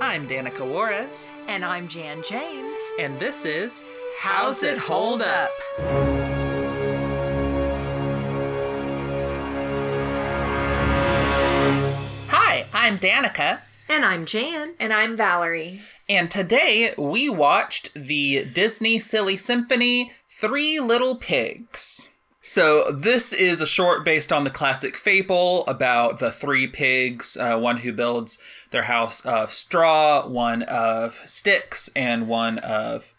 I'm Danica Juarez, And I'm Jan James. and this is How's It Hold Up? Hi, I'm Danica, And I'm Jan. And I'm Valerie. and today we watched the Disney Silly Symphony Three Little Pigs. So, this is a short based on the classic fable about the three pigs uh, one who builds their house of straw, one of sticks, and one of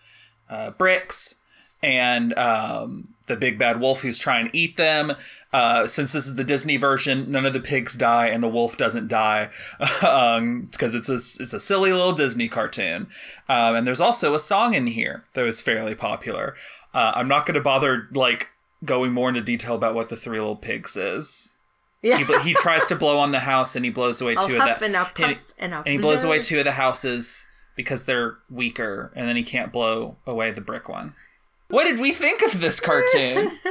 uh, bricks. And um, the big bad wolf who's trying to eat them. Uh, since this is the Disney version, none of the pigs die and the wolf doesn't die because it's a it's a silly little Disney cartoon. Um, and there's also a song in here that was fairly popular. Uh, I'm not going to bother like going more into detail about what the Three Little Pigs is. Yeah. He, he tries to blow on the house and he blows away I'll two of the and I'll and, and and he blows away two of the houses because they're weaker and then he can't blow away the brick one. What did we think of this cartoon?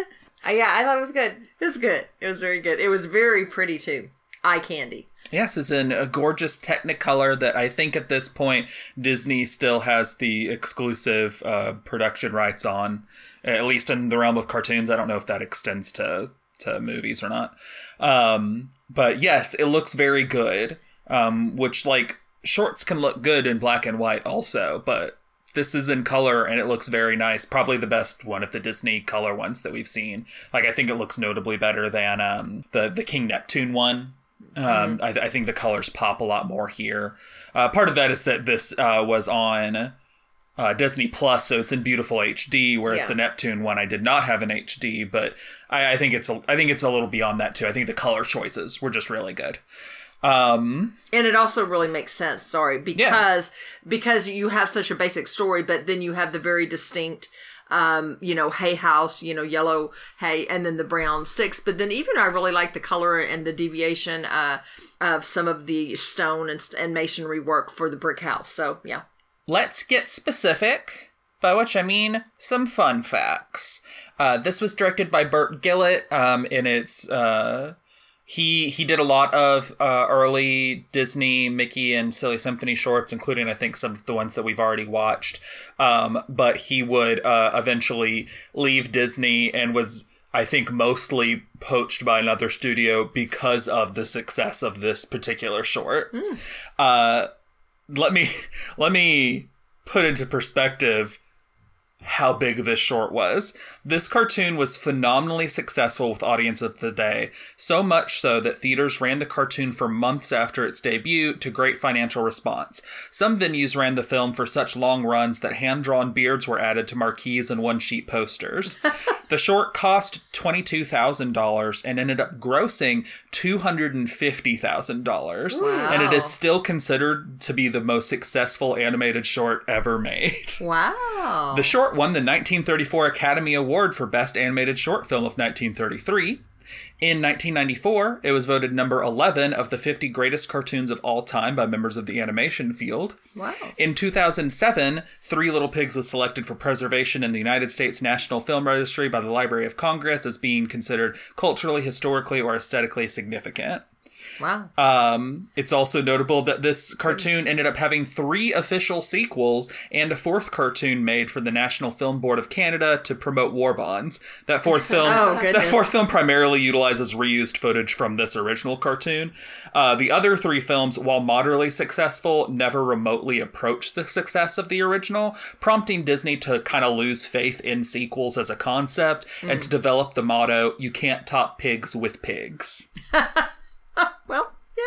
Uh, yeah, I thought it was good. It was good. It was very good. It was very pretty too. Eye candy. yes, it's in a gorgeous Technicolor that I think at this point Disney still has the exclusive uh, production rights on, at least in the realm of cartoons. I don't know if that extends to to movies or not. Um, but yes, it looks very good. Um, which like shorts can look good in black and white also, but this is in color and it looks very nice. Probably the best one of the Disney color ones that we've seen. Like I think it looks notably better than um, the the King Neptune one. Um, I, I think the colors pop a lot more here. Uh, part of that is that this uh, was on uh, Disney Plus, so it's in beautiful HD. Whereas Yeah. the Neptune one, I did not have an HD, but I, I think it's a, I think it's a little beyond that too. I think the color choices were just really good. Um, And it also really makes sense, sorry, because because you have such a basic story, but then you have the very distinct um, you know, hay house, you know, yellow hay, and then the brown sticks. But then even I really like the color and the deviation uh, of some of the stone and, and masonry work for the brick house. So yeah, Let's get specific, by which I mean some fun facts. Uh, this was directed by Burt Gillett, um, and it's uh, he he did a lot of uh, early Disney Mickey and Silly Symphony shorts, including I think some of the ones that we've already watched. Um, but he would uh, eventually leave Disney and was. I think mostly poached by another studio because of the success of this particular short. Uh, let me let me put into perspective how big this short was. This cartoon was phenomenally successful with audience of the day, so much so that theaters ran the cartoon for months after its debut to great financial response. Some venues ran the film for such long runs that hand-drawn beards were added to marquees and one-sheet posters. the short cost $22,000 and ended up grossing $250,000, wow. and it is still considered to be the most successful animated short ever made. wow. The short won the 1934 Academy Award for Best Animated Short Film of 1933. In 1994, it was voted number 11 of the 50 greatest cartoons of all time by members of the animation field. Wow. In 2007, Three Little Pigs was selected for preservation in the United States National Film Registry by the Library of Congress as being considered culturally, historically, or aesthetically significant. Wow. Um, it's also notable that this cartoon ended up having three official sequels and a fourth cartoon made for the National Film Board of Canada to promote war bonds. That fourth film, Oh, that fourth film primarily utilizes reused footage from this original cartoon. Uh, the other three films, while moderately successful, never remotely approached the success of the original, prompting Disney to kind of lose faith in sequels as a concept and Mm. to develop the motto "You can't top pigs with pigs."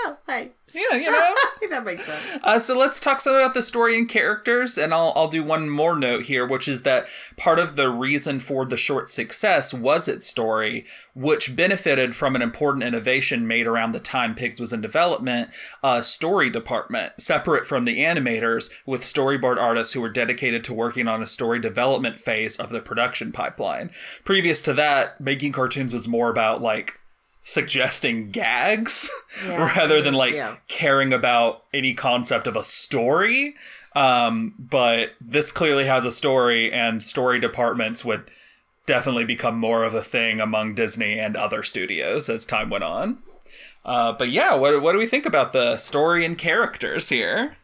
yeah. Hey, Yeah, you know. that makes sense. Uh, so let's talk some about the story and characters, and I'll I'll do one more note here, which is that part of the reason for the short success was its story, which benefited from an important innovation made around the time Pigs was in development, a story department separate from the animators, with storyboard artists who were dedicated to working on a story development phase of the production pipeline. Previous to that, making cartoons was more about like suggesting gags Yeah. rather than like Yeah. caring about any concept of a story. Um, but this clearly has a story, and story departments would definitely become more of a thing among Disney and other studios as time went on. Uh, but yeah, what what do we think about the story and characters here?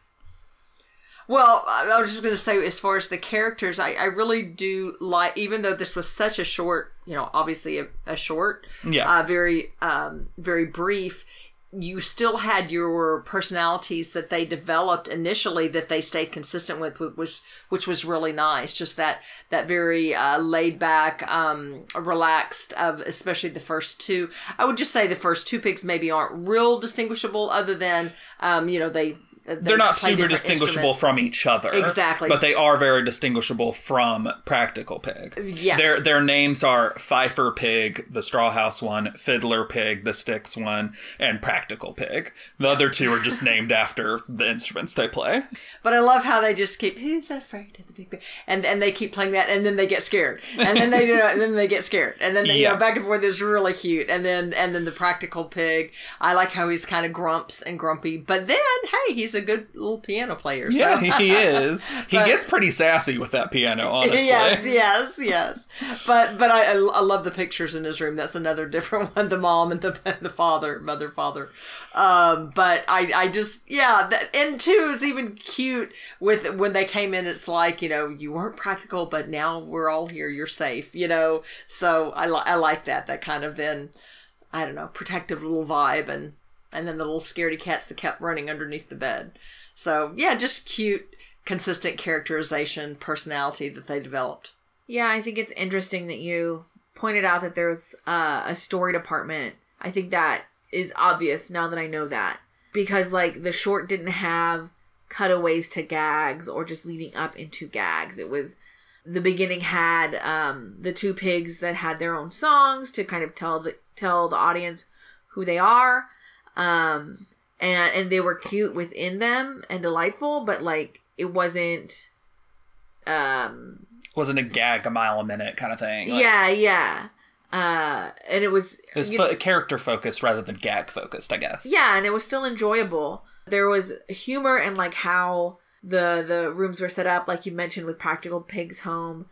Well, I was just going to say, as far as the characters, I, I really do like, even though this was such a short, you know, obviously a, a short, Yeah. uh, very, um, very brief. You still had your personalities that they developed initially that they stayed consistent with, which which was really nice. Just that that very uh, laid back, um, relaxed of especially the first two. I would just say the first two pigs maybe aren't real distinguishable, other than um, you know they. Uh, They're not super distinguishable from each other. Exactly. But they are very distinguishable from Practical Pig. Yes. Their their names are Fifer Pig, the Straw House one, Fiddler Pig, the Sticks one, and Practical Pig. The other two are just named after the instruments they play. But I love how they just keep who's afraid of the big bang, and and they keep playing that, and then they get scared, and then they do, and then they get scared, and then they, you Yeah. know back and forth. It's really cute, and then and then the practical pig. I like how he's kind of grumps and grumpy, but then hey, he's a good little piano player. Yeah, he is. He But- gets pretty sassy with that piano, honestly. Yes, yes, yes. But but I I love the pictures in his room. That's another different one. The mom and the the father, mother, father. Um, but I I just yeah. That, and two is even cute with when they came in. It's like you know you weren't practical, but now we're all here. You're safe. You know. So I li- I like that. That kind of then I don't know protective little vibe and and then the little scaredy cats that kept running underneath the bed. So yeah, just cute, consistent characterization, personality that they developed. Yeah, I think it's interesting that you pointed out that there's uh, a story department. I think that is obvious now that I know that. Because, like, the short didn't have cutaways to gags or just leading up into gags. It was the beginning had um, the two pigs that had their own songs to kind of tell the tell the audience who they are. Um, and and they were cute within them and delightful, but like it wasn't um Wasn't a gag a mile a minute kind of thing. Like, yeah, yeah. Uh, and it was, It was fo- character focused rather than gag focused, I guess. yeah, and it was still enjoyable. There was humor and like how the the rooms were set up, like you mentioned with Practical Pig's home.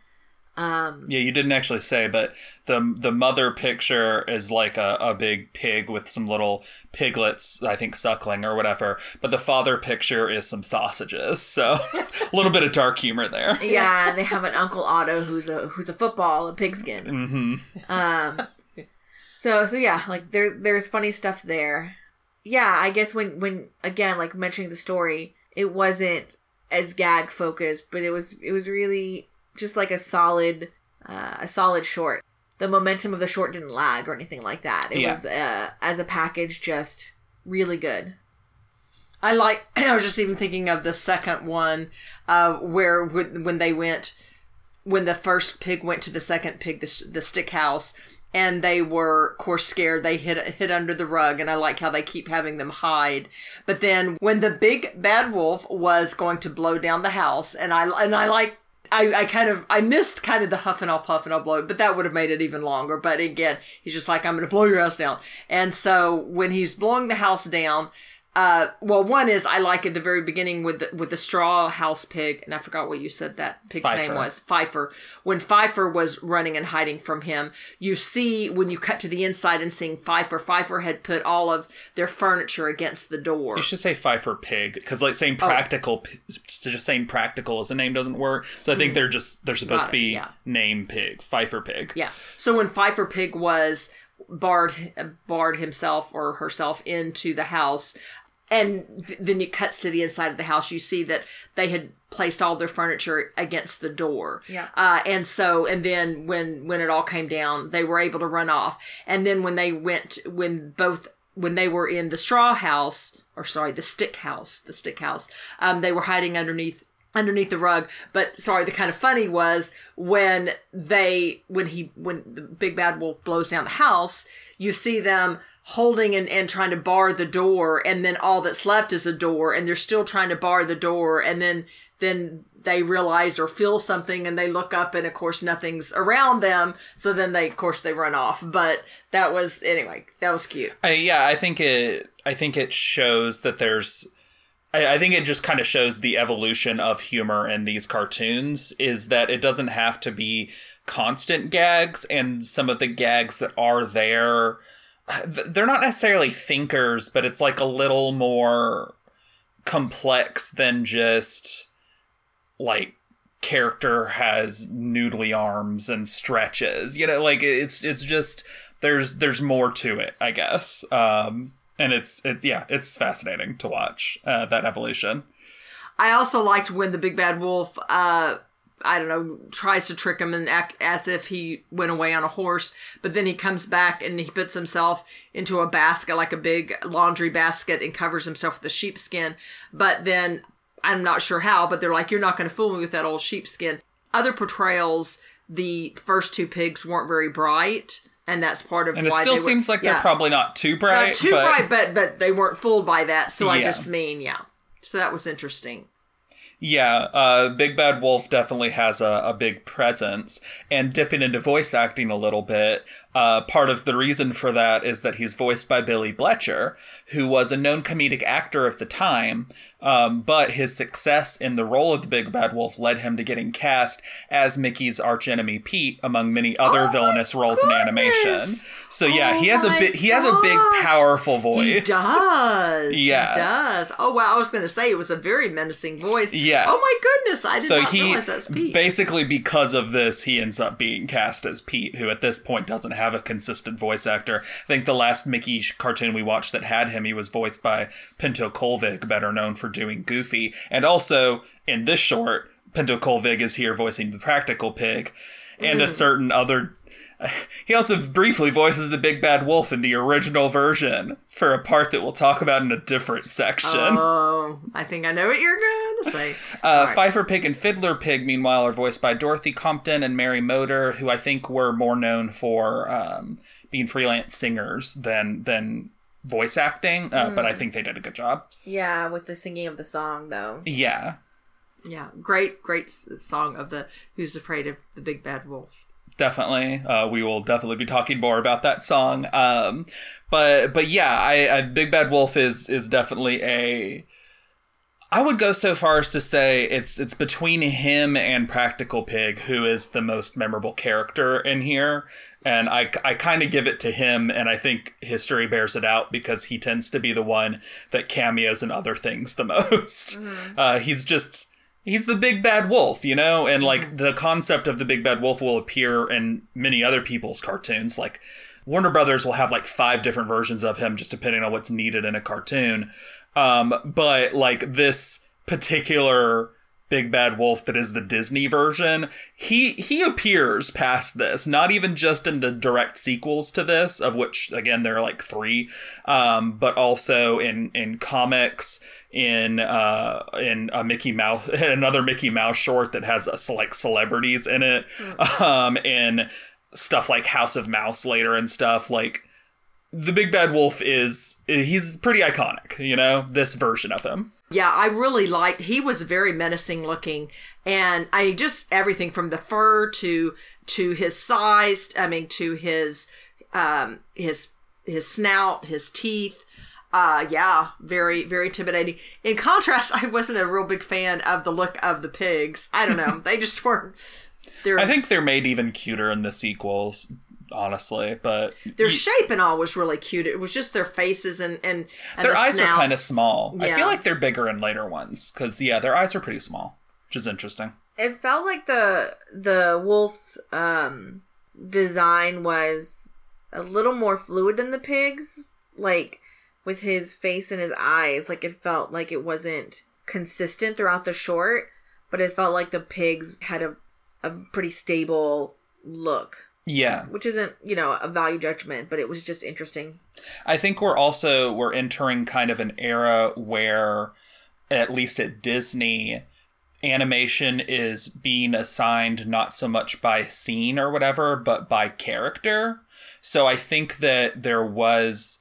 Um, Yeah, you didn't actually say, but the the mother picture is like a, a big pig with some little piglets, I think suckling or whatever. But the father picture is some sausages, so a little bit of dark humor there. yeah, and they have an Uncle Otto who's a who's a football, a pigskin. hmm Um, so so yeah, like there's there's funny stuff there. Yeah, I guess when when again like mentioning the story, it wasn't as gag focused, but it was it was really just like a solid uh, a solid short. The momentum of the short didn't lag or anything like that. It Yeah. was uh, as a package just really good. I like. I was just even thinking of the second one, uh, where when they went, when the first pig went to the second pig, the, the stick house, and they were, of course, scared. They hid hid under the rug, and I like how they keep having them hide. But then when the big bad wolf was going to blow down the house, and I and I like. I, I kind of I missed kind of the huff and I'll puff and I'll blow, but that would have made it even longer. But again, he's just like I'm to blow your house down. And so when he's blowing the house down, uh, well, one is I like at the very beginning with the, with the straw house pig, and I forgot what you said that pig's name was Fifer. When Fifer was running and hiding from him, you see when you cut to the inside and seeing Fifer, Fifer had put all of their furniture against the door. You should say Fifer Pig because like saying practical, p so just saying practical as a name doesn't work. So I think they're just they're supposed Got to it, be yeah. name Pig, Fifer Pig. Yeah. So when Fifer Pig was barred barred himself or herself into the house, and th- then it cuts to the inside of the house, you see that they had placed all their furniture against the door. Yeah. Uh, and so and then when when it all came down, they were able to run off. And then when they went when both when they were in the straw house or sorry the stick house the stick house um, they were hiding underneath underneath the rug but sorry the kind of funny was when they when he when the big bad wolf blows down the house you see them holding and, and trying to bar the door and then all that's left is a door and they're still trying to bar the door and then then they realize or feel something and they look up and of course nothing's around them so then they of course they run off but that was anyway that was cute I, yeah, I think it. I think it shows that there's. I, I think it just kind of shows the evolution of humor in these cartoons. Is that it doesn't have to be constant gags, and some of the gags that are there they're not necessarily thinkers, but it's like a little more complex than just like character has noodly arms and stretches. You know, like it's it's just there's there's more to it, I guess. Um, and it's it's yeah, it's fascinating to watch uh, that evolution. I also liked when the big bad wolf. Uh, I don't know, tries to trick him and act as if he went away on a horse, but then he comes back and he puts himself into a basket, like a big laundry basket, and covers himself with a sheepskin. But then I'm not sure how, but they're like, You're not going to fool me with that old sheepskin. Other portrayals, the first two pigs weren't very bright and that's part of and why it still seems were, like they're probably not too bright not too but... bright but but they weren't fooled by that so yeah. i just mean yeah so that was interesting yeah, uh, Big Bad Wolf definitely has a, a big presence. And dipping into voice acting a little bit, uh, part of the reason for that is that he's voiced by Billy Bletcher, who was a known comedic actor of the time, um, but his success in the role of the Big Bad Wolf led him to getting cast as Mickey's archenemy Pete, among many other oh villainous roles goodness. in animation. So yeah, oh he has a bit. He has a big, powerful voice. He does. yeah, he does. Oh wow, I was going to say it was a very menacing voice. Yeah. Oh my goodness, I did so not he, realize that's Pete. Basically, because of this, he ends up being cast as Pete, who at this point doesn't have a consistent voice actor. I think the last Mickey cartoon we watched that had him, he was voiced by Pinto Colvig, better known for doing Goofy. And also, in this short, Pinto Colvig is here voicing the Practical Pig, and mm. a certain other. He also briefly voices the Big Bad Wolf in the original version for a part that we'll talk about in a different section. Oh, I think I know what you're going to say. uh, right. Fifer Pig and Fiddler Pig, meanwhile, are voiced by Dorothy Compton and Mary Moder, who I think were more known for um, being freelance singers than than voice acting, uh, mm. but I think they did a good job. Yeah, with the singing of the song, though. Yeah. Yeah, great, great song of the Who's Afraid of the Big Bad Wolf. Definitely, uh, we will definitely be talking more about that song. Um, but but yeah, I, I Big Bad Wolf is is definitely a I would go so far as to say it's it's between him and Practical Pig who is the most memorable character in here, and I I kind of give it to him, and I think history bears it out because he tends to be the one that cameos in other things the most. Mm-hmm. Uh, he's just he's the big bad wolf, you know, and like mm-hmm. the concept of the big bad wolf will appear in many other people's cartoons, like. Warner Brothers will have like five different versions of him just depending on what's needed in a cartoon. Um, but like this particular big bad wolf that is the Disney version, he he appears past this, not even just in the direct sequels to this, of which again there are like three, um, but also in in comics, in uh in a Mickey Mouse another Mickey Mouse short that has a, like celebrities in it, mm. um, in stuff like House of Mouse later and stuff like the big bad wolf is he's pretty iconic you know this version of him. Yeah i really liked he was very menacing looking and i just everything from the fur to to his size i mean to his um his his snout his teeth uh yeah very very intimidating. In contrast i wasn't a real big fan of the look of the pigs. I don't know. They just were they're, I think they're made even cuter in the sequels honestly. But their you, shape and all was really cute. It was just their faces and and, and their the eyes snouts. are kind of small. Yeah. I feel like they're bigger in later ones because yeah, their eyes are pretty small, which is interesting. It felt like the the wolf's um, design was a little more fluid than the pig's, like with his face and his eyes. Like it felt like it wasn't consistent throughout the short, but it felt like the pigs had a a pretty stable look. Yeah. Which isn't, you know, a value judgment, but it was just interesting. I think we're also we're entering kind of an era where at least at Disney animation is being assigned not so much by scene or whatever, but by character. So I think that there was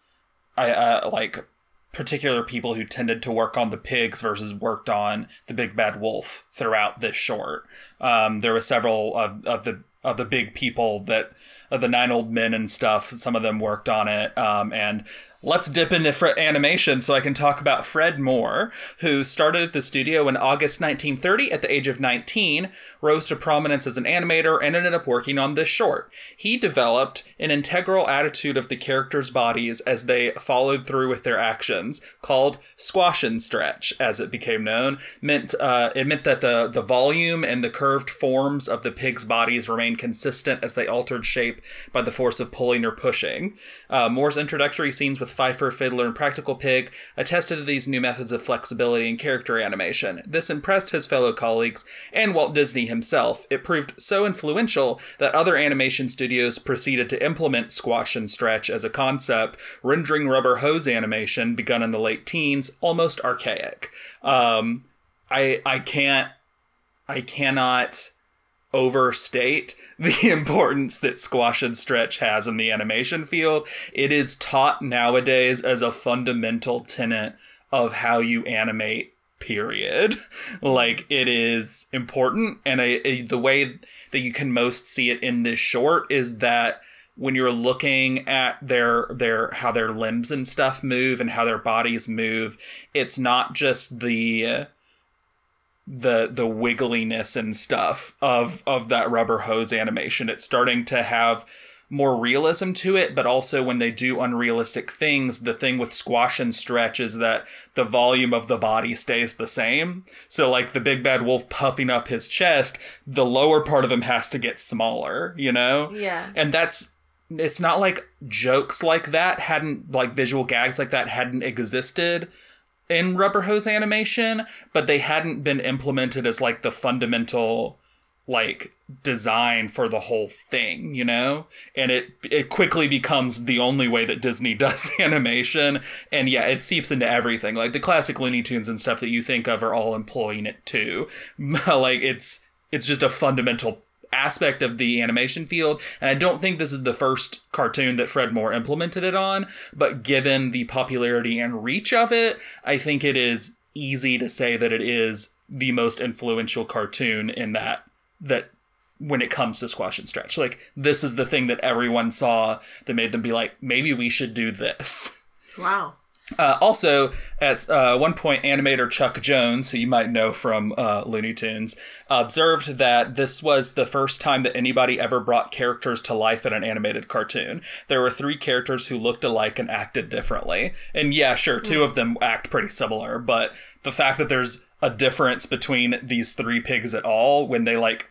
uh, like particular people who tended to work on the pigs versus worked on the big bad wolf throughout this short. Um, there were several of, of the of the big people that uh, the nine old men and stuff. Some of them worked on it, um, and let's dip into fr- animation so I can talk about Fred Moore, who started at the studio in August 1930 at the age of 19, rose to prominence as an animator, and ended up working on this short. He developed an integral attitude of the characters' bodies as they followed through with their actions, called squash and stretch, as it became known. Meant uh, it meant that the the volume and the curved forms of the pigs' bodies remained consistent as they altered shape by the force of pulling or pushing. Uh, Moore's introductory scenes with Fifer, Fiddler, and Practical Pig attested to these new methods of flexibility and character animation. This impressed his fellow colleagues and Walt Disney himself. It proved so influential that other animation studios proceeded to implement squash and stretch as a concept, rendering rubber hose animation, begun in the late teens, almost archaic. Um, I I can't I cannot overstate the importance that squash and stretch has in the animation field. It is taught nowadays as a fundamental tenet of how you animate period like it is important and a, a, the way that you can most see it in this short is that when you're looking at their their how their limbs and stuff move and how their bodies move it's not just the the the wiggliness and stuff of of that rubber hose animation. It's starting to have more realism to it, but also when they do unrealistic things, the thing with squash and stretch is that the volume of the body stays the same. So, like the big bad wolf puffing up his chest, the lower part of him has to get smaller, you know? Yeah. And that's, it's not like jokes like that hadn't, like visual gags like that hadn't existed in rubber hose animation, but they hadn't been implemented as like the fundamental like design for the whole thing, you know? And it it quickly becomes the only way that Disney does animation and yeah, it seeps into everything. Like the classic Looney Tunes and stuff that you think of are all employing it too. like it's it's just a fundamental aspect of the animation field. And I don't think this is the first cartoon that Fred Moore implemented it on, but given the popularity and reach of it, I think it is easy to say that it is the most influential cartoon in that that when it comes to squash and stretch. Like this is the thing that everyone saw that made them be like, maybe we should do this. Wow. Uh, also, at uh, one point, animator Chuck Jones, who you might know from uh, Looney Tunes, observed that this was the first time that anybody ever brought characters to life in an animated cartoon. There were three characters who looked alike and acted differently. And yeah, sure, two of them act pretty similar, but the fact that there's a difference between these three pigs at all when they like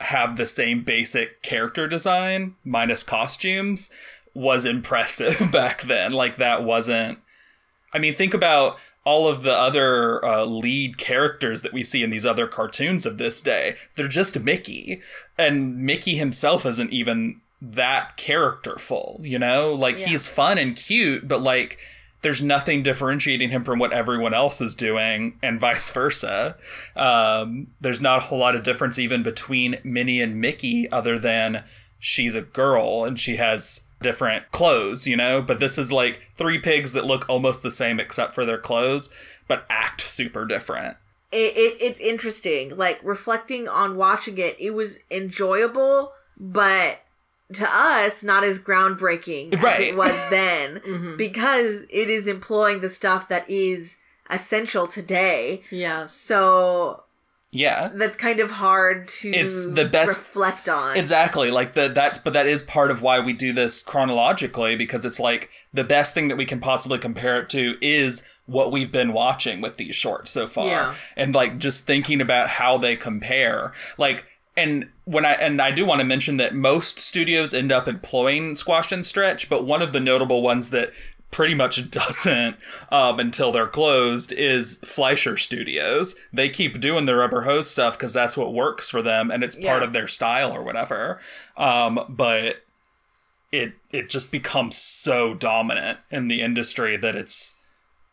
have the same basic character design minus costumes was impressive back then. Like that wasn't I mean, think about all of the other uh, lead characters that we see in these other cartoons of this day. They're just Mickey, and Mickey himself isn't even that characterful. You know, like yeah. he's fun and cute, but like there's nothing differentiating him from what everyone else is doing, and vice versa. Um, there's not a whole lot of difference even between Minnie and Mickey, other than she's a girl and she has different clothes, you know? But this is like three pigs that look almost the same except for their clothes, but act super different. It, it it's interesting. Like reflecting on watching it, it was enjoyable, but to us not as groundbreaking as right. it was then mm-hmm. because it is employing the stuff that is essential today. Yeah. So yeah. that's kind of hard to it's the best reflect on. Exactly like the that's but that is part of why we do this chronologically because it's like the best thing that we can possibly compare it to is what we've been watching with these shorts so far. Yeah. and like just thinking about how they compare like and when I and I do want to mention that most studios end up employing squash and stretch, but one of the notable ones that pretty much doesn't um, until they're closed is Fleischer Studios. They keep doing the rubber hose stuff because that's what works for them and it's part of their style or whatever. Um, but it it just becomes so dominant in the industry that it's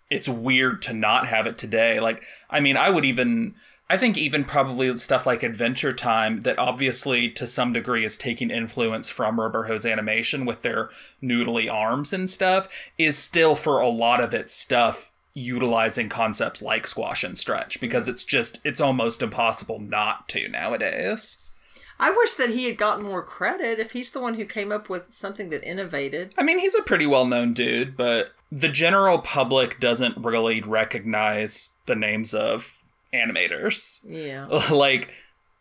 it's weird to not have it today. Like I mean, I would even I think even probably stuff like Adventure Time, that obviously to some degree is taking influence from Rubber Hose Animation with their noodly arms and stuff, is still for a lot of its stuff utilizing concepts like squash and stretch because it's just it's almost impossible not to nowadays. I wish that he had gotten more credit if he's the one who came up with something that innovated. I mean, he's a pretty well known dude, but the general public doesn't really recognize the names of animators. Yeah. like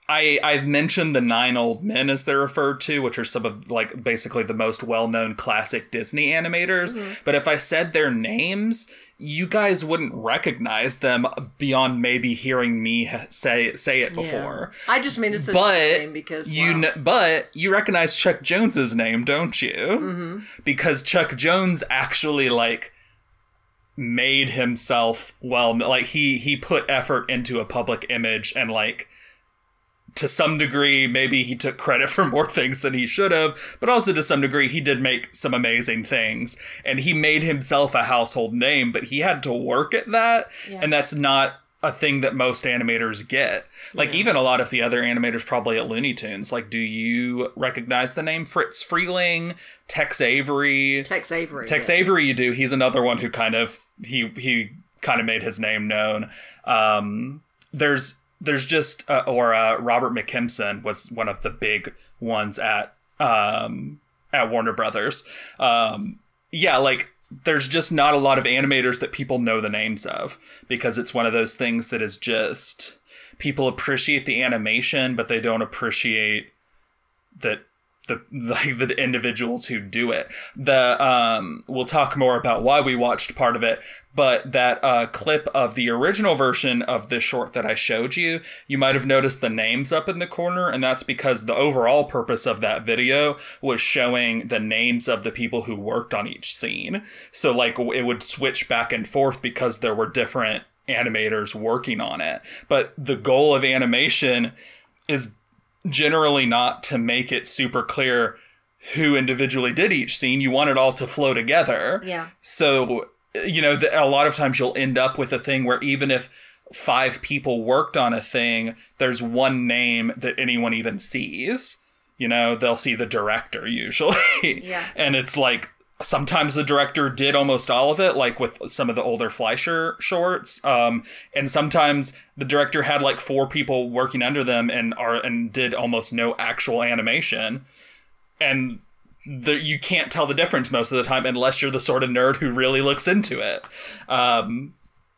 I I've mentioned the nine old men as they're referred to, which are some of like basically the most well-known classic Disney animators. Mm-hmm. But if I said their names, you guys wouldn't recognize them beyond maybe hearing me say say it before. I just made it But because you wow. kn- but you recognize Chuck Jones's name, don't you? Mm-hmm. Because Chuck Jones actually like made himself well like he he put effort into a public image and like to some degree maybe he took credit for more things than he should have but also to some degree he did make some amazing things. And he made himself a household name but he had to work at that. And that's not a thing that most animators get like even a lot of the other animators probably at looney tunes like do you recognize the name friz freleng tex avery Tex Avery. Tex yes. Avery, you do. He's another one who kind of he he kind of made his name known. Um, there's there's just uh, or uh, Robert McKimson was one of the big ones at um, at Warner Brothers. Um, yeah, like there's just not a lot of animators that people know the names of because it's one of those things that is just people appreciate the animation, but they don't appreciate that the like the individuals who do it. The um we'll talk more about why we watched part of it, but that uh clip of the original version of this short that I showed you, you might have noticed the names up in the corner and that's because the overall purpose of that video was showing the names of the people who worked on each scene. So like it would switch back and forth because there were different animators working on it. But the goal of animation is generally not to make it super clear who individually did each scene. You want it all to flow together. Yeah. So, you know, a lot of times you'll end up with a thing where even if five people worked on a thing, there's one name that anyone even sees. You know, they'll see the director usually. Yeah. and it's like sometimes the director did almost all of it, like with some of the older Fleischer shorts. Um, and sometimes the director had like four people working under them and are and did almost no actual animation. And the, you can't tell the difference most of the time unless you're the sort of nerd who really looks into it. Um,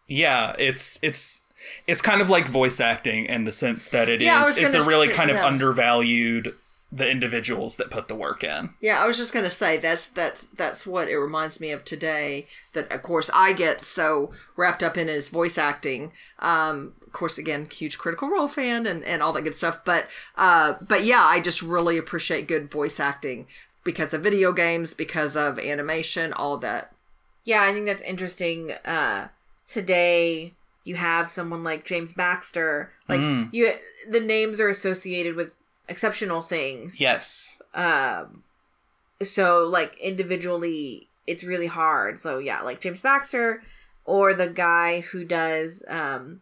yeah, it's it's it's kind of like voice acting in the sense that it is. Yeah, I was it's a really say- kind of yeah. undervalued the individuals that put the work in. Yeah, I was just gonna say that's that's that's what it reminds me of today. That of course I get so wrapped up in his voice acting. Um, of course, again, huge Critical Role fan and and all that good stuff. But uh, but yeah, I just really appreciate good voice acting because of video games, because of animation, all of that. Yeah, I think that's interesting. Uh, today you have someone like James Baxter. Like you, the names are associated with exceptional things. Yes. Um, so like individually, it's really hard. So yeah, like James Baxter, or the guy who does um,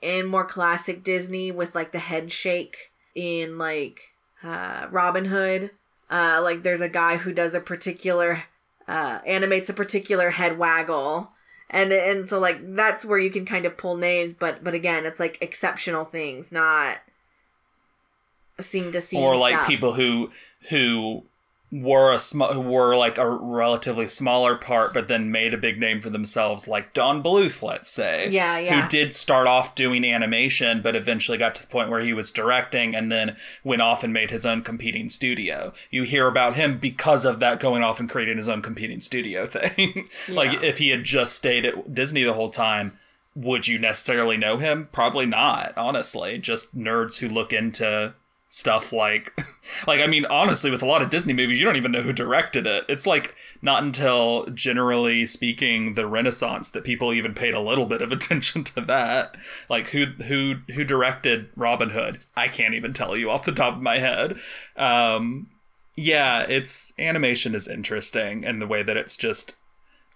in more classic Disney with like the head shake in like uh, Robin Hood. Uh, like there's a guy who does a particular uh, animates a particular head waggle. And, and so like that's where you can kind of pull names but but again it's like exceptional things not scene to scene or like stuff. people who who were a sm- who were like a relatively smaller part but then made a big name for themselves like Don Bluth let's say Yeah, yeah. who did start off doing animation but eventually got to the point where he was directing and then went off and made his own competing studio. You hear about him because of that going off and creating his own competing studio thing. Like if he had just stayed at Disney the whole time would you necessarily know him? Probably not honestly. Just nerds who look into stuff like like i mean honestly with a lot of disney movies you don't even know who directed it. It's like not until generally speaking the renaissance that people even paid a little bit of attention to that. Like who who who directed robin hood? I can't even tell you off the top of my head. Um yeah it's animation is interesting and the way that it's just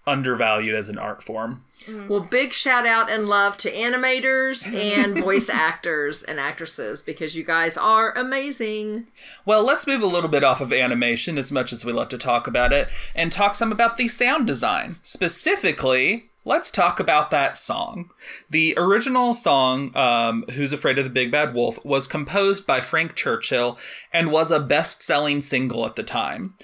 undervalued as an art form Well, big shout out and love to animators and voice actors and actresses because you guys are amazing. Well, let's move a little bit off of animation as much as we love to talk about it and talk some about the sound design. Specifically, let's talk about that song. The original song, um, Who's Afraid of the Big Bad Wolf, was composed by Frank Churchill and was a best selling single at the time.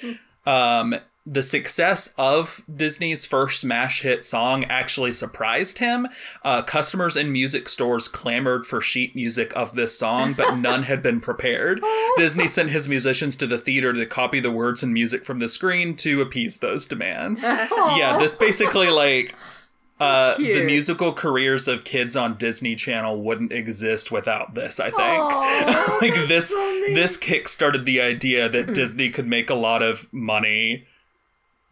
Um, the success of Disney's first smash hit song actually surprised him. Uh, customers in music stores clamored for sheet music of this song, but none had been prepared. Disney sent his musicians to the theater to copy the words and music from the screen to appease those demands. yeah, this basically like uh, the musical careers of kids on Disney Channel wouldn't exist without this. I think Aw, like this so this kick started the idea that Disney could make a lot of money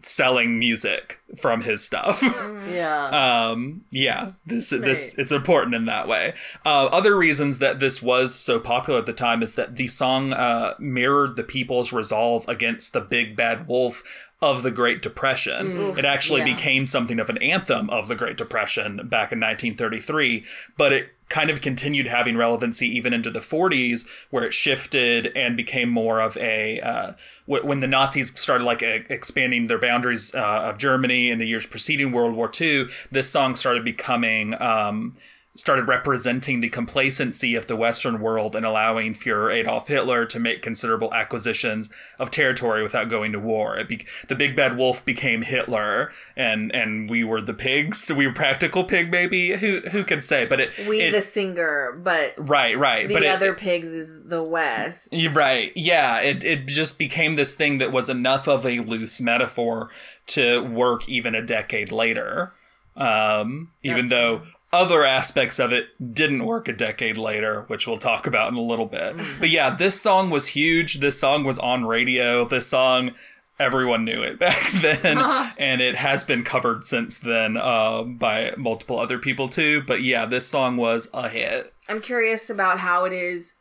selling music from his stuff. yeah. um yeah this this it's important in that way uh, other reasons that this was so popular at the time is that the song uh, mirrored the people's resolve against the big bad wolf of the Great Depression. it actually yeah. became something of an anthem of the Great Depression back in 1933, but it kind of continued having relevancy even into the 40s, where it shifted and became more of a uh, when the Nazis started like expanding their boundaries uh, of Germany in the years preceding World War II. This song started becoming. Um, started representing the complacency of the Western world and allowing Fuhrer Adolf Hitler to make considerable acquisitions of territory without going to war. It be- the big bad wolf became Hitler, and and we were the pigs. We were practical pig, maybe. Who who could say? But it We it- the singer, but right right. the but it- other pigs is the West. right. Yeah, it, it just became this thing that was enough of a loose metaphor to work even a decade later. Um, even though other aspects of it didn't work a decade later, which we'll talk about in a little bit. But yeah, this song was huge. This song was on radio. This song, everyone knew it back then, and it has been covered since then uh, by multiple other people too. But yeah, this song was a hit. I'm curious about how it is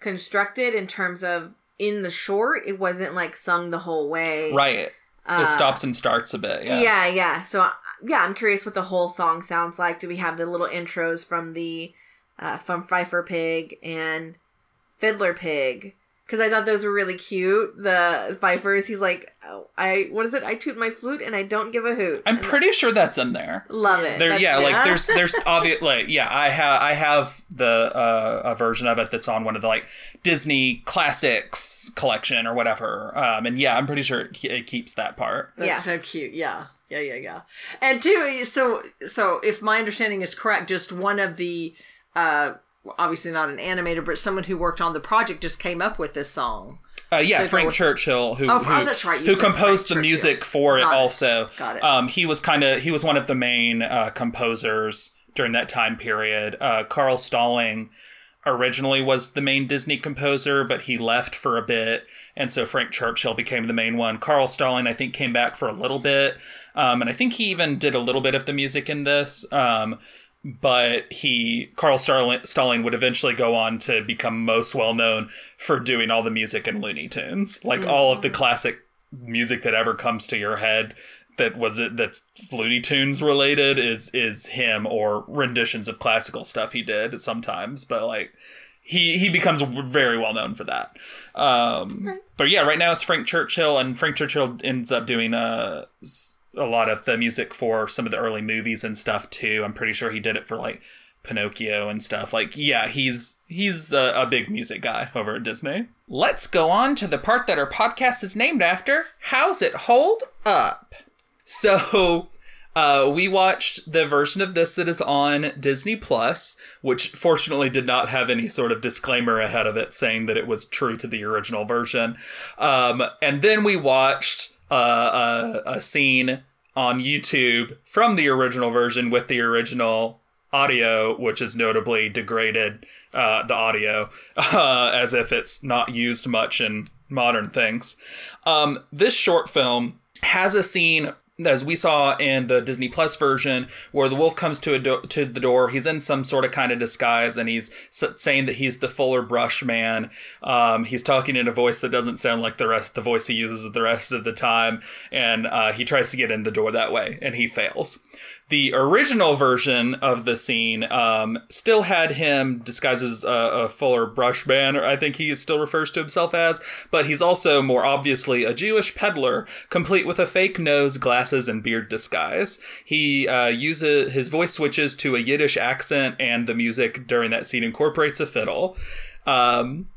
constructed in terms of in the short, it wasn't like sung the whole way. Right. it stops and starts a bit. Yeah. Yeah, yeah. So uh, yeah, I'm curious what the whole song sounds like. Do we have the little intros from the uh, from Fifer Pig and Fiddler Pig? Because I thought those were really cute. The Fifer's, he's like, oh, I what is it? I toot my flute and I don't give a hoot. I'm And pretty sure that's in there. love it. There, That's yeah, like there's there's obvious like yeah, I have I have the uh, a version of it that's on one of the like Disney classics collection or whatever. Um, and yeah, I'm pretty sure it, it keeps that part. That's Yeah. so cute. Yeah. Yeah, yeah, yeah. And two, so so if my understanding is correct, just one of the uh obviously not an animator, but someone who worked on the project just came up with this song. Uh, yeah, go Frank with- Churchill, who Oh, who, oh, that's right, who composed the Frank music for it it. also. Got it. Um, he was kind of he was one of the main uh, composers during that time period. Uh, Carl Stalling originally was the main Disney composer, but he left for a bit, and so Frank Churchill became the main one. Carl Stalling, I think, came back for a little bit, um, and I think he even did a little bit of the music in this. Um, but he Carl Stalling, Stalling would eventually go on to become most well known for doing all the music in Looney Tunes, like all of the classic music that ever comes to your head that was it that's Looney Tunes related is is him or renditions of classical stuff he did sometimes, but like he he becomes very well known for that. Um, but yeah, right now it's Frank Churchill, and Frank Churchill ends up doing a a lot of the music for some of the early movies and stuff too. I'm pretty sure he did it for like Pinocchio and stuff. Like, yeah, he's he's a, a big music guy over at Disney. Let's go on to the part that our podcast is named after. How's it hold up? So, uh, we watched the version of this that is on Disney Plus, which fortunately did not have any sort of disclaimer ahead of it saying that it was true to the original version. Um, and then we watched uh, a, a scene on YouTube from the original version with the original audio, which is notably degraded uh, the audio uh, as if it's not used much in modern things. Um, this short film has a scene as we saw in the Disney Plus version, where the wolf comes to a do- to the door. He's in some sort of kind of disguise, and he's s- saying that he's the Fuller Brush Man. Um, he's talking in a voice that doesn't sound like the rest the voice he uses the rest of the time, and uh, he tries to get in the door that way, and he fails. The original version of the scene um, still had him disguised as a, a Fuller Brush Man, I think he still refers to himself as, but he's also more obviously a Jewish peddler, complete with a fake nose, glasses, and beard disguise. He uh, uses his voice switches to a Yiddish accent, and the music during that scene incorporates a fiddle. Um,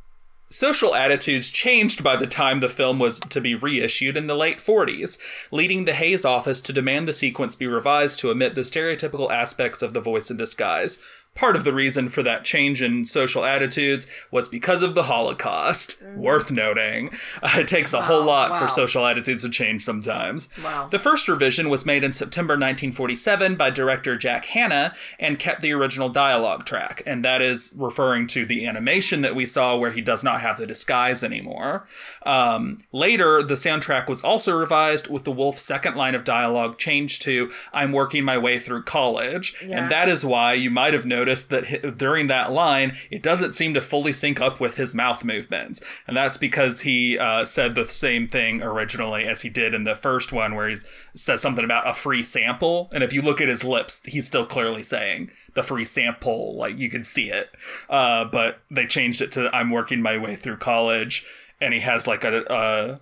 Social attitudes changed by the time the film was to be reissued in the late 40s, leading the Hays office to demand the sequence be revised to omit the stereotypical aspects of the voice in disguise. Part of the reason for that change in social attitudes was because of the Holocaust. Mm. Worth noting. Uh, it takes a wow, whole lot wow. for social attitudes to change sometimes. Wow. The first revision was made in September 1947 by director Jack Hannah and kept the original dialogue track, and that is referring to the animation that we saw where he does not have the disguise anymore. Um, later, the soundtrack was also revised with the Wolf's second line of dialogue changed to I'm working my way through college, yeah. and that is why you might have noticed noticed that during that line, it doesn't seem to fully sync up with his mouth movements. And that's because he uh, said the same thing originally as he did in the first one, where he says something about a free sample. And if you look at his lips, he's still clearly saying the free sample. Like you can see it. Uh, but they changed it to I'm working my way through college. And he has like a, a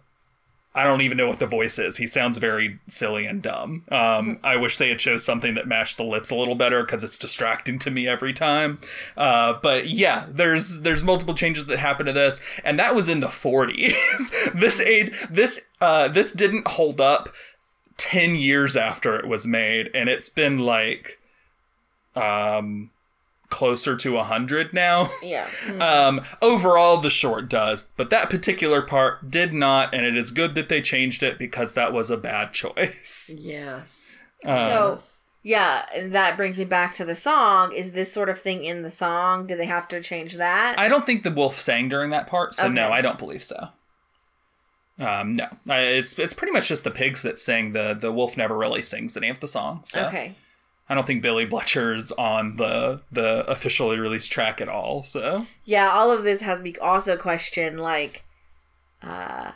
I don't even know what the voice is. He sounds very silly and dumb. Um, I wish they had chose something that matched the lips a little better because it's distracting to me every time. Uh, but yeah, there's there's multiple changes that happen to this, and that was in the 40s. this aid this uh, this didn't hold up 10 years after it was made, and it's been like um closer to 100 now. Yeah. Mm-hmm. Um, overall, the short does, but that particular part did not, and it is good that they changed it because that was a bad choice. Yes. Uh, so, yeah, and that brings me back to the song. Is this sort of thing in the song? Do they have to change that? I don't think the wolf sang during that part, so okay. no, I don't believe so. Um, no, it's it's pretty much just the pigs that sing. the The wolf never really sings any of the song. So. Okay. I don't think Billy Bletcher's on the the officially released track at all. So yeah, all of this has me also question like, uh,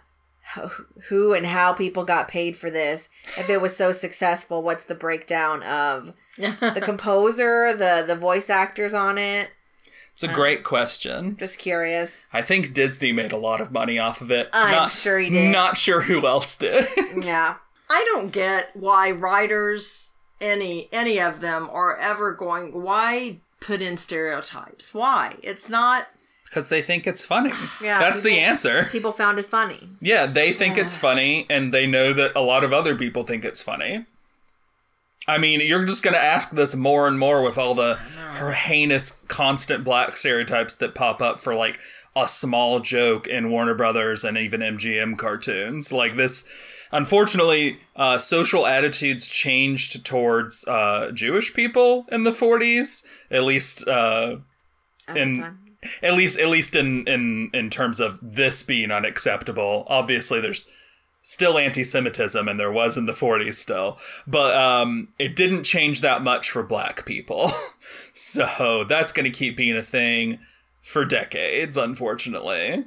who and how people got paid for this. If it was so successful, what's the breakdown of the composer, the the voice actors on it? It's a great question. Just curious. I think Disney made a lot of money off of it. I'm not, sure he did. Not sure who else did. yeah. I don't get why writers any any of them are ever going why put in stereotypes? Why? It's not because they think it's funny. Yeah that's people, the answer. people found it funny. Yeah they think it's funny and they know that a lot of other people think it's funny. I mean, you're just going to ask this more and more with all the heinous, constant black stereotypes that pop up for like a small joke in Warner Brothers and even MGM cartoons. Like this, Unfortunately, uh, social attitudes changed towards uh, Jewish people in the 40s, at least uh, in at least at least in, in in terms of this being unacceptable. Obviously, there's still anti-Semitism, and there was in the 40s still, but um, it didn't change that much for Black people. so that's going to keep being a thing for decades, unfortunately.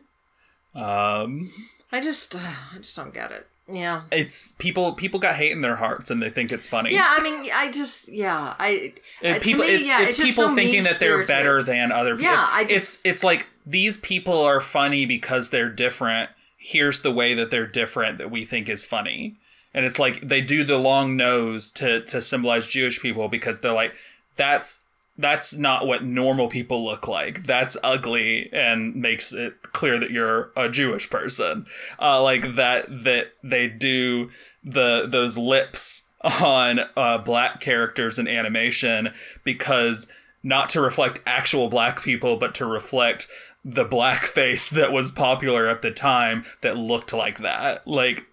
Um, I just, uh, I just don't get it. Yeah. It's people people got hate in their hearts and they think it's funny. Yeah, I mean, I just yeah, I it, uh, people me, it's, yeah, it's, it's people thinking that they're better than other people. Yeah, I just, it's it's like these people are funny because they're different. Here's the way that they're different that we think is funny. And it's like they do the long nose to to symbolize Jewish people because they're like that's that's not what normal people look like. That's ugly and makes it clear that you're a Jewish person. Uh, like that that they do the those lips on uh, black characters in animation because not to reflect actual black people, but to reflect the black face that was popular at the time that looked like that. Like,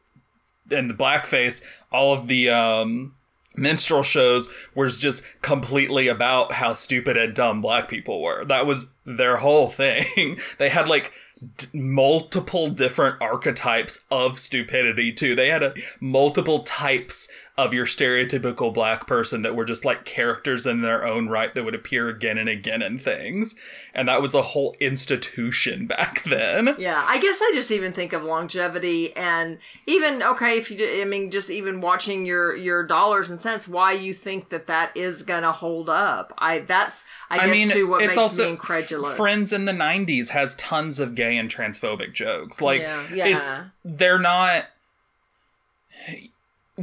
and the blackface, all of the um, minstrel shows was just completely about how stupid and dumb black people were. That was their whole thing. they had like d- multiple different archetypes of stupidity too. They had a, multiple types of your stereotypical black person that were just like characters in their own right that would appear again and again in things. And that was a whole institution back then. Yeah, I guess I just even think of longevity and even okay, if you I mean just even watching your your dollars and cents why you think that that is going to hold up. I that's I, I guess mean, too what makes me incredulous. Friends in the 90s has tons of gay and transphobic jokes. Like yeah. Yeah. it's they're not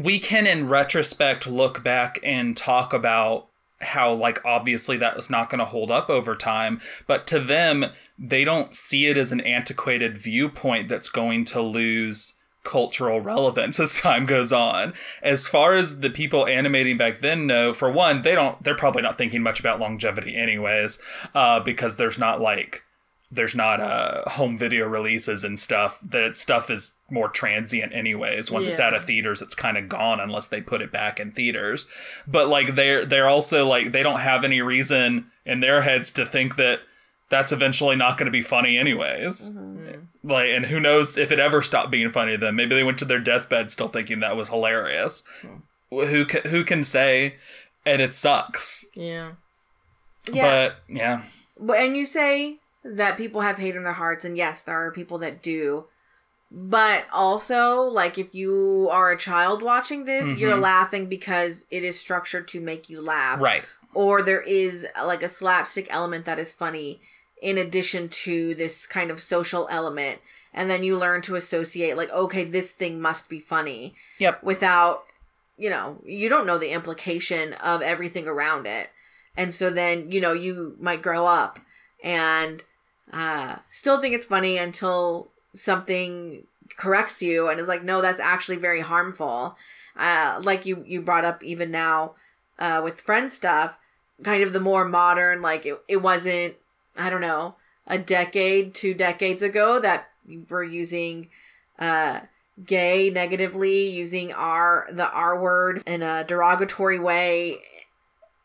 we can in retrospect look back and talk about how like obviously that was not going to hold up over time but to them they don't see it as an antiquated viewpoint that's going to lose cultural relevance as time goes on. As far as the people animating back then know for one they don't they're probably not thinking much about longevity anyways uh, because there's not like there's not uh home video releases and stuff that stuff is more transient anyways. Once it's out of theaters it's kind of gone unless they put it back in theaters. But like they're they're also like they don't have any reason in their heads to think that that's eventually not going to be funny anyways. Like and who knows if it ever stopped being funny then. Maybe they went to their deathbed still thinking that was hilarious. Who ca- who can say? And it sucks. Yeah. Yeah. but yeah and you say that people have hate in their hearts, and yes, there are people that do. But also, like if you are a child watching this, you're Mhm. laughing because it is structured to make you laugh. right Or there is like a slapstick element that is funny in addition to this kind of social element. And then you learn to associate like, okay, this thing must be funny yep without you know you don't know the implication of everything around it and so then you know you might grow up and uh still think it's funny until something corrects you and is like no that's actually very harmful. Uh like you you brought up even now uh with friend stuff kind of the more modern like it, it wasn't i don't know a decade two decades ago that you were using uh gay negatively using r the r word in a derogatory way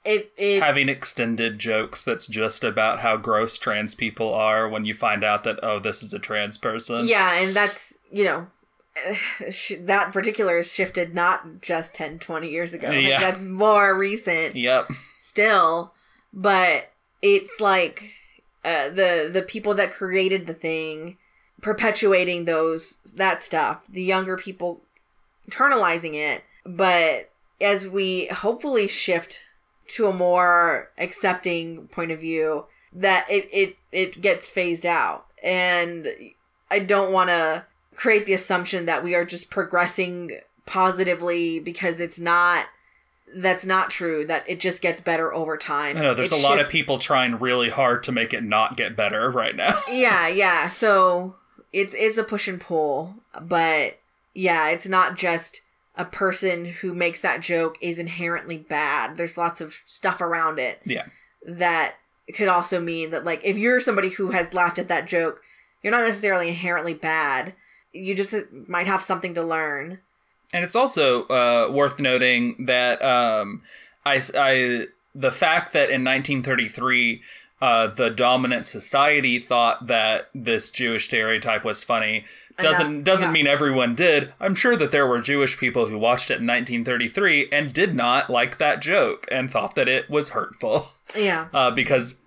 it it having extended jokes that's just about how gross trans people are when you find out that oh this is a trans person. Yeah and that's you know that particular is shifted not just 10 20 years ago. Like, Yeah. that's more recent yep. still but it's like uh, the the people that created the thing perpetuating those that stuff the younger people internalizing it. But as we hopefully shift to a more accepting point of view that it it it gets phased out and i don't want to create the assumption that we are just progressing positively because it's not that's not true that it just gets better over time I know there's It a lot of people trying really hard to make it not get better right now. yeah yeah so it's it's a push and pull but yeah it's not just a person who makes that joke is inherently bad. There's lots of stuff around it yeah. that could also mean that like if you're somebody who has laughed at that joke you're not necessarily inherently bad. You just might have something to learn. And it's also uh, worth noting that um, I, I, the fact that in 1933, uh, the dominant society thought that this Jewish stereotype was funny doesn't Enough, doesn't yeah. mean everyone did. I'm sure that there were Jewish people who watched it in 1933 and did not like that joke and thought that it was hurtful. yeah uh, because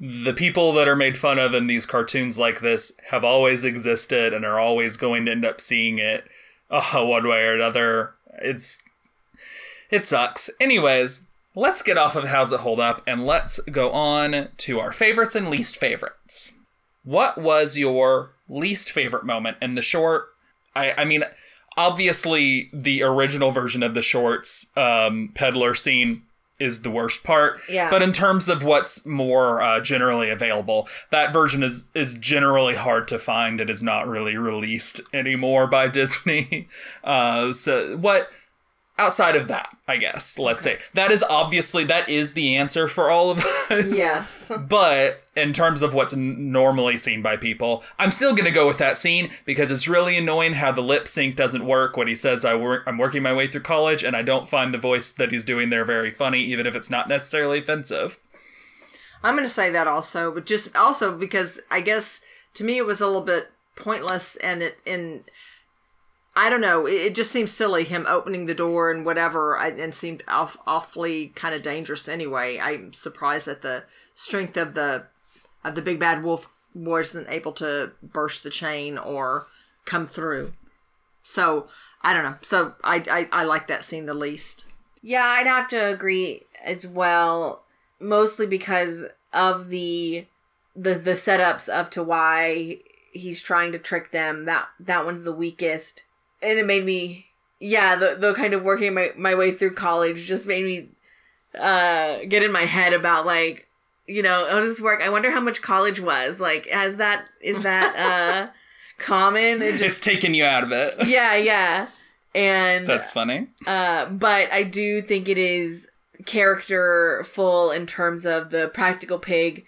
the people that are made fun of in these cartoons like this have always existed and are always going to end up seeing it uh, one way or another. It's it sucks. Anyways, let's get off of how's it hold up and let's go on to our favorites and least favorites. What was your least favorite moment in the short? I I mean, obviously the original version of the shorts um, peddler scene is the worst part. Yeah. But in terms of what's more uh, generally available, that version is is generally hard to find. It is not really released anymore by Disney. Uh, so what? Outside of that, I guess let's say that is obviously that is the answer for all of us. yes But in terms of what's n- normally seen by people, I'm still going to go with that scene because it's really annoying how the lip sync doesn't work when he says I work I'm working my way through college and I don't find the voice that he's doing there very funny even if it's not necessarily offensive. I'm going to say that also, but just also because I guess to me it was a little bit pointless and it and I don't know, it, just seems silly him opening the door and whatever and seemed off, awfully kind of dangerous anyway. I'm surprised that the strength of the of the big bad wolf wasn't able to burst the chain or come through. So, I don't know. So, I I, I like that scene the least. Yeah, I'd have to agree as well, mostly because of the the the setups of to why he's trying to trick them. That that one's the weakest, and it made me yeah the the kind of working my my way through college just made me uh get in my head about like you know how does this work? I wonder how much college was like. Has that is that uh common? It it's just taking you out of it. yeah yeah. And That's funny. uh, but I do think it is characterful in terms of the practical pig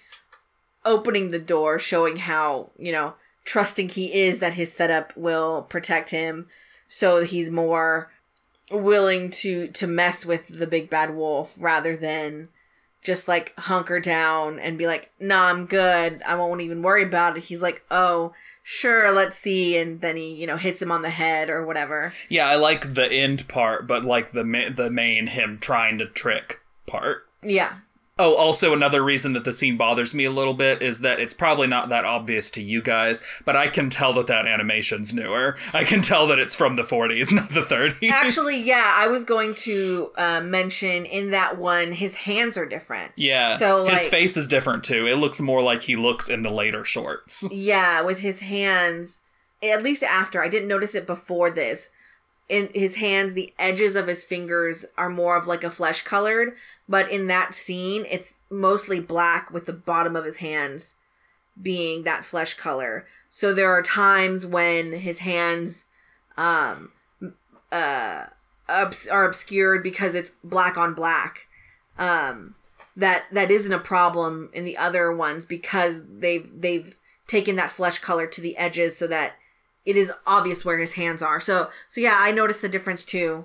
opening the door, showing how, you know, trusting he is that his setup will protect him. So he's more willing to to mess with the big bad wolf rather than just like hunker down and be like, nah, I'm good. I won't even worry about it. He's like, oh, sure, let's see. And then he, you know, hits him on the head or whatever. Yeah, I like the end part, but like the ma- the main him trying to trick part. Yeah. Oh, also another reason that the scene bothers me a little bit is that it's probably not that obvious to you guys, but I can tell that that animation's newer. I can tell that it's from the 40s, not the 30s. Actually, yeah, I was going to uh, mention in that one, his hands are different. yeah. so, his face is different too. It looks more like he looks in the later shorts. Yeah, with his hands, at least after, I didn't notice it before this. In his hands, the edges of his fingers are more of like a flesh colored, but in that scene, it's mostly black with the bottom of his hands being that flesh color. So there are times when his hands um uh obs- are obscured because it's black on black. Um that that isn't a problem in the other ones because they've they've taken that flesh color to the edges so that it is obvious where his hands are. So so yeah, I noticed the difference too.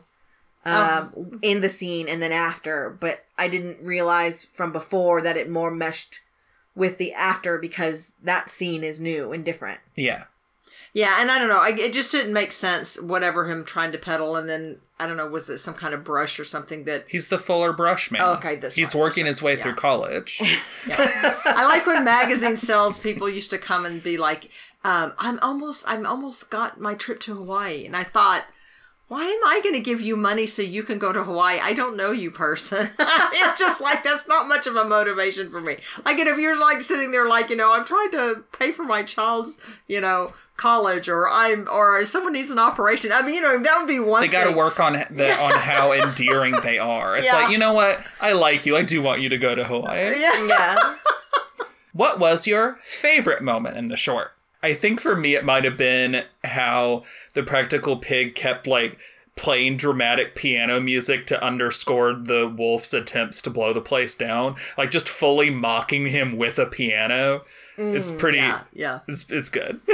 Um, in the scene and then after, but I didn't realize from before that it more meshed with the after because that scene is new and different. Yeah. Yeah, and I don't know. I, it just didn't make sense. Whatever him trying to peddle, and then I don't know. Was it some kind of brush or something that? He's the Fuller Brush man. Oh, okay, this He's one, working this his way one, through yeah. college. I like when magazine sales people used to come and be like, um, "I'm almost, I'm almost got my trip to Hawaii," and I thought. Why am I going to give you money so you can go to Hawaii? I don't know you, person. it's just like that's not much of a motivation for me. Like, and if you're like sitting there, like you know, I'm trying to pay for my child's, you know, college, or I'm, or someone needs an operation. I mean, you know, that would be one. They got to work on the, on how endearing they are. It's Yeah. like, you know what? I like you. I do want you to go to Hawaii. Yeah. Yeah. What was your favorite moment in the short? I think for me, it might have been how the practical pig kept like playing dramatic piano music to underscore the wolf's attempts to blow the place down, like just fully mocking him with a piano. it's pretty. Mm, Yeah, yeah. It's, it's good.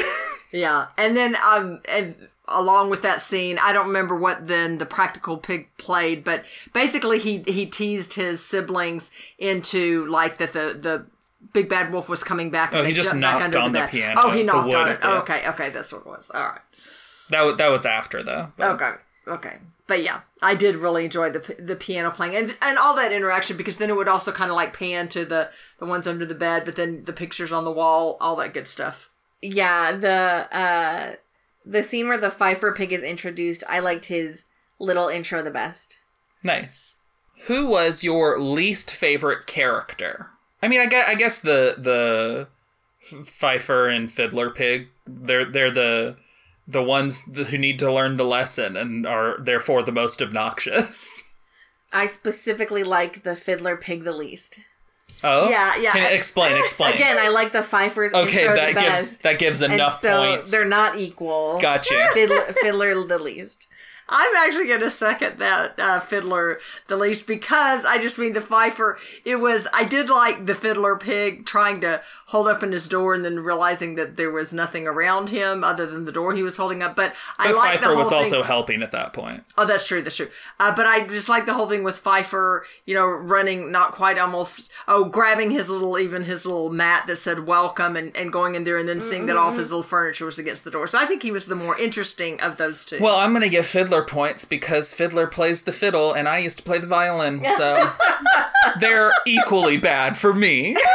Yeah, and then um, and along with that scene, I don't remember what then the practical pig played, but basically he he teased his siblings into like that the the big bad wolf was coming back. And Oh, he they just jumped back knocked under on the bed. piano, Oh, he knocked on of it. the- Okay, okay, that's what it was. All right. that wa- that was after though. but- Okay. Okay. But yeah, I did really enjoy the the piano playing and and all that interaction because then it would also kind of like pan to the the ones under the bed, but then the pictures on the wall, all that good stuff. Yeah, the uh the scene where the Fifer pig is introduced, I liked his little intro the best. Nice. Who was your least favorite character? I mean, I guess, I guess the the Fifer and Fiddler Pig. They're they're the the ones who need to learn the lesson and are therefore the most obnoxious. I specifically like the Fiddler pig the least. Oh, Yeah, yeah. Can explain, eh, explain. Again, I like the Fifer's okay, intro that the gives best. that gives and enough so points. they're not equal. Gotcha. Fiddler, Fiddler the least. I'm actually going to second that uh, Fiddler the least because I just mean the Fifer. It was I did like the Fiddler pig trying to hold open his door and then realizing that there was nothing around him other than the door he was holding up. But I But like the Fifer whole was thing. also helping at that point. Oh, that's true. That's true. Uh, but I just like the whole thing with Fifer, you know, running not quite almost, oh, grabbing his little, even his little mat that said welcome and, and going in there and then seeing that all of his little furniture was against the door. So I think he was the more interesting of those two. Well, I'm gonna give Fiddler points because Fiddler plays the fiddle and I used to play the violin, so they're equally bad for me.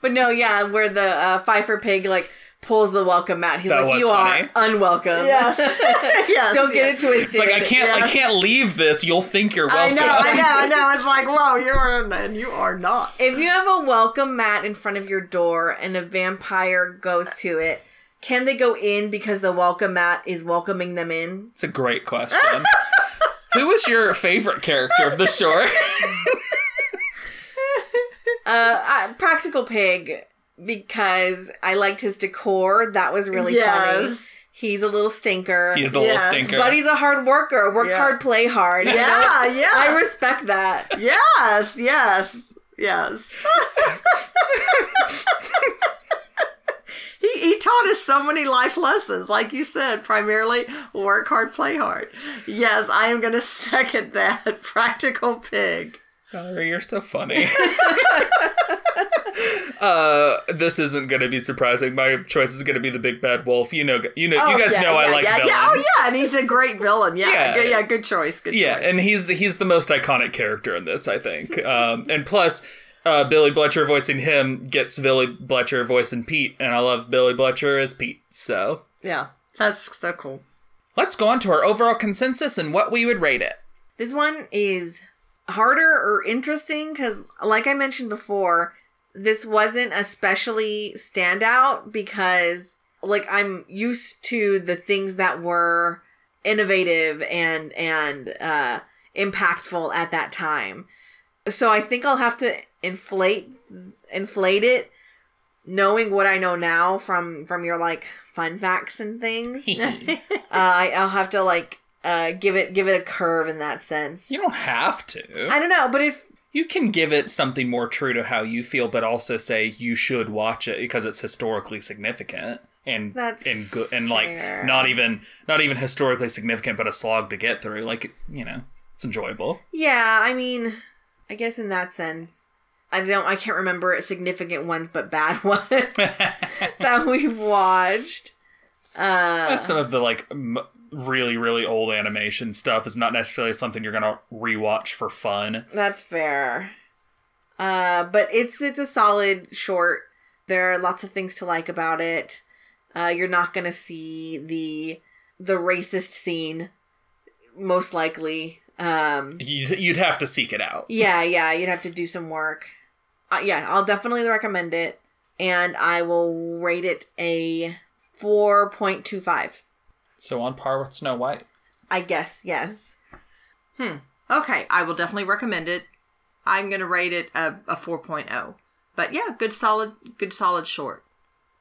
But no, yeah, where the uh, Fifer pig like pulls the welcome mat. He's That like, was "You funny. are unwelcome. yes. yes. Don't get yeah. it twisted." It's like I can't, I can't leave this. You'll think you're welcome. I know, I know, I know. It's like, whoa, you're, and you are not. If you have a welcome mat in front of your door and a vampire goes to it, can they go in because the welcome mat is welcoming them in? It's a great question. Who was your favorite character of the short? Uh, uh, Practical Pig because I liked his decor. That was really funny. Yes. He's a little stinker. He's a Yes, little stinker. but he's a hard worker. Work Yeah. hard, play hard. you know? Yeah, yeah. I respect that. yes, yes, yes. he, he taught us so many life lessons, like you said, primarily work hard, play hard. Yes, I am going to second that. Practical pig. Valerie, you're so funny. uh, this isn't going to be surprising. My choice is going to be the big bad wolf. You know, you know, Oh, you guys yeah, know I like yeah, villains. Yeah, oh yeah, and he's a great villain. Yeah, Yeah. yeah, yeah good choice. Good Yeah, choice. and he's he's the most iconic character in this, I think. Um, and plus, uh, Billy Bletcher voicing him gets Billy Bletcher voicing Pete, and I love Billy Bletcher as Pete. So yeah, that's so cool. let's go on to our overall consensus and what we would rate it. This one is harder or interesting because, like I mentioned before, this wasn't especially standout because, like, I'm used to the things that were innovative and and uh, impactful at that time. So I think I'll have to inflate inflate it, knowing what I know now from from your like fun facts and things. uh, I, I'll have to like uh, give it give it a curve in that sense. You don't have to. I don't know, but if you can give it something more true to how you feel, but also say you should watch it because it's historically significant and That's and good and like fair. not even not even historically significant, but a slog to get through. Like you know, it's enjoyable. yeah, I mean, I guess in that sense, I don't, I can't remember significant ones, but bad ones that we've watched. Uh, Some of the like m- really really old animation stuff is not necessarily something you're gonna rewatch for fun. That's fair. Uh, but it's it's a solid short. There are lots of things to like about it. Uh, you're not gonna see the the racist scene, most likely. Um, You'd, you'd have to seek it out. yeah, yeah, you'd have to do some work. Uh, yeah, I'll definitely recommend it, and I will rate it a four point two five. So on par with Snow White. I guess yes. Hmm. Okay, I will definitely recommend it. I'm going to rate it a, a 4.0. But yeah, good solid good solid short.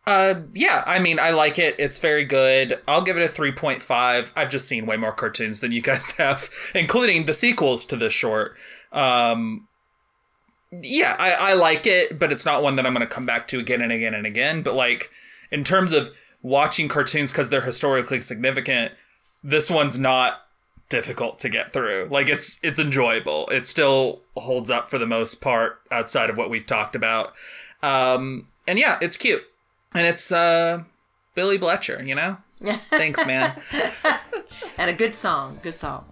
Uh, yeah, I mean, I like it. It's very good. I'll give it a 3.5. I've just seen way more cartoons than you guys have, including the sequels to this short. Um, yeah, I, I like it, but it's not one that I'm going to come back to again and again and again. But, like, in terms of watching cartoons because they're historically significant, this one's not difficult to get through. Like, it's it's enjoyable. It still holds up for the most part outside of what we've talked about. Um, and yeah, it's cute and it's uh Billy Bletcher, you know? Thanks, man. And a good song. Good song.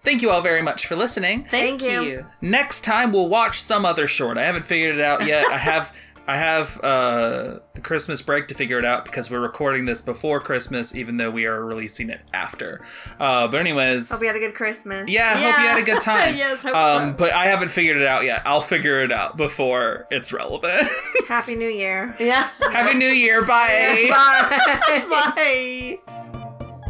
Thank you all very much for listening. Thank, Thank you. you. Next time we'll watch some other short. I haven't figured it out yet. I have I have uh the Christmas break to figure it out because we're recording this before Christmas, even though we are releasing it after. Uh but anyways Hope you had a good Christmas. yeah, I hope you had a good time. Yes, hope um, so. But I haven't figured it out yet. I'll figure it out before it's relevant. Happy New Year. Yeah. Happy New Year. Bye. Bye. Bye.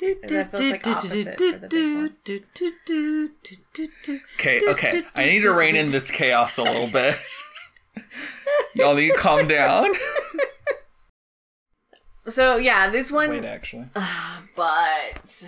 That feels like opposite for the big one. Okay, okay. I need to rein in this chaos a little bit. Y'all need to calm down. So yeah, this one, Wait, actually. but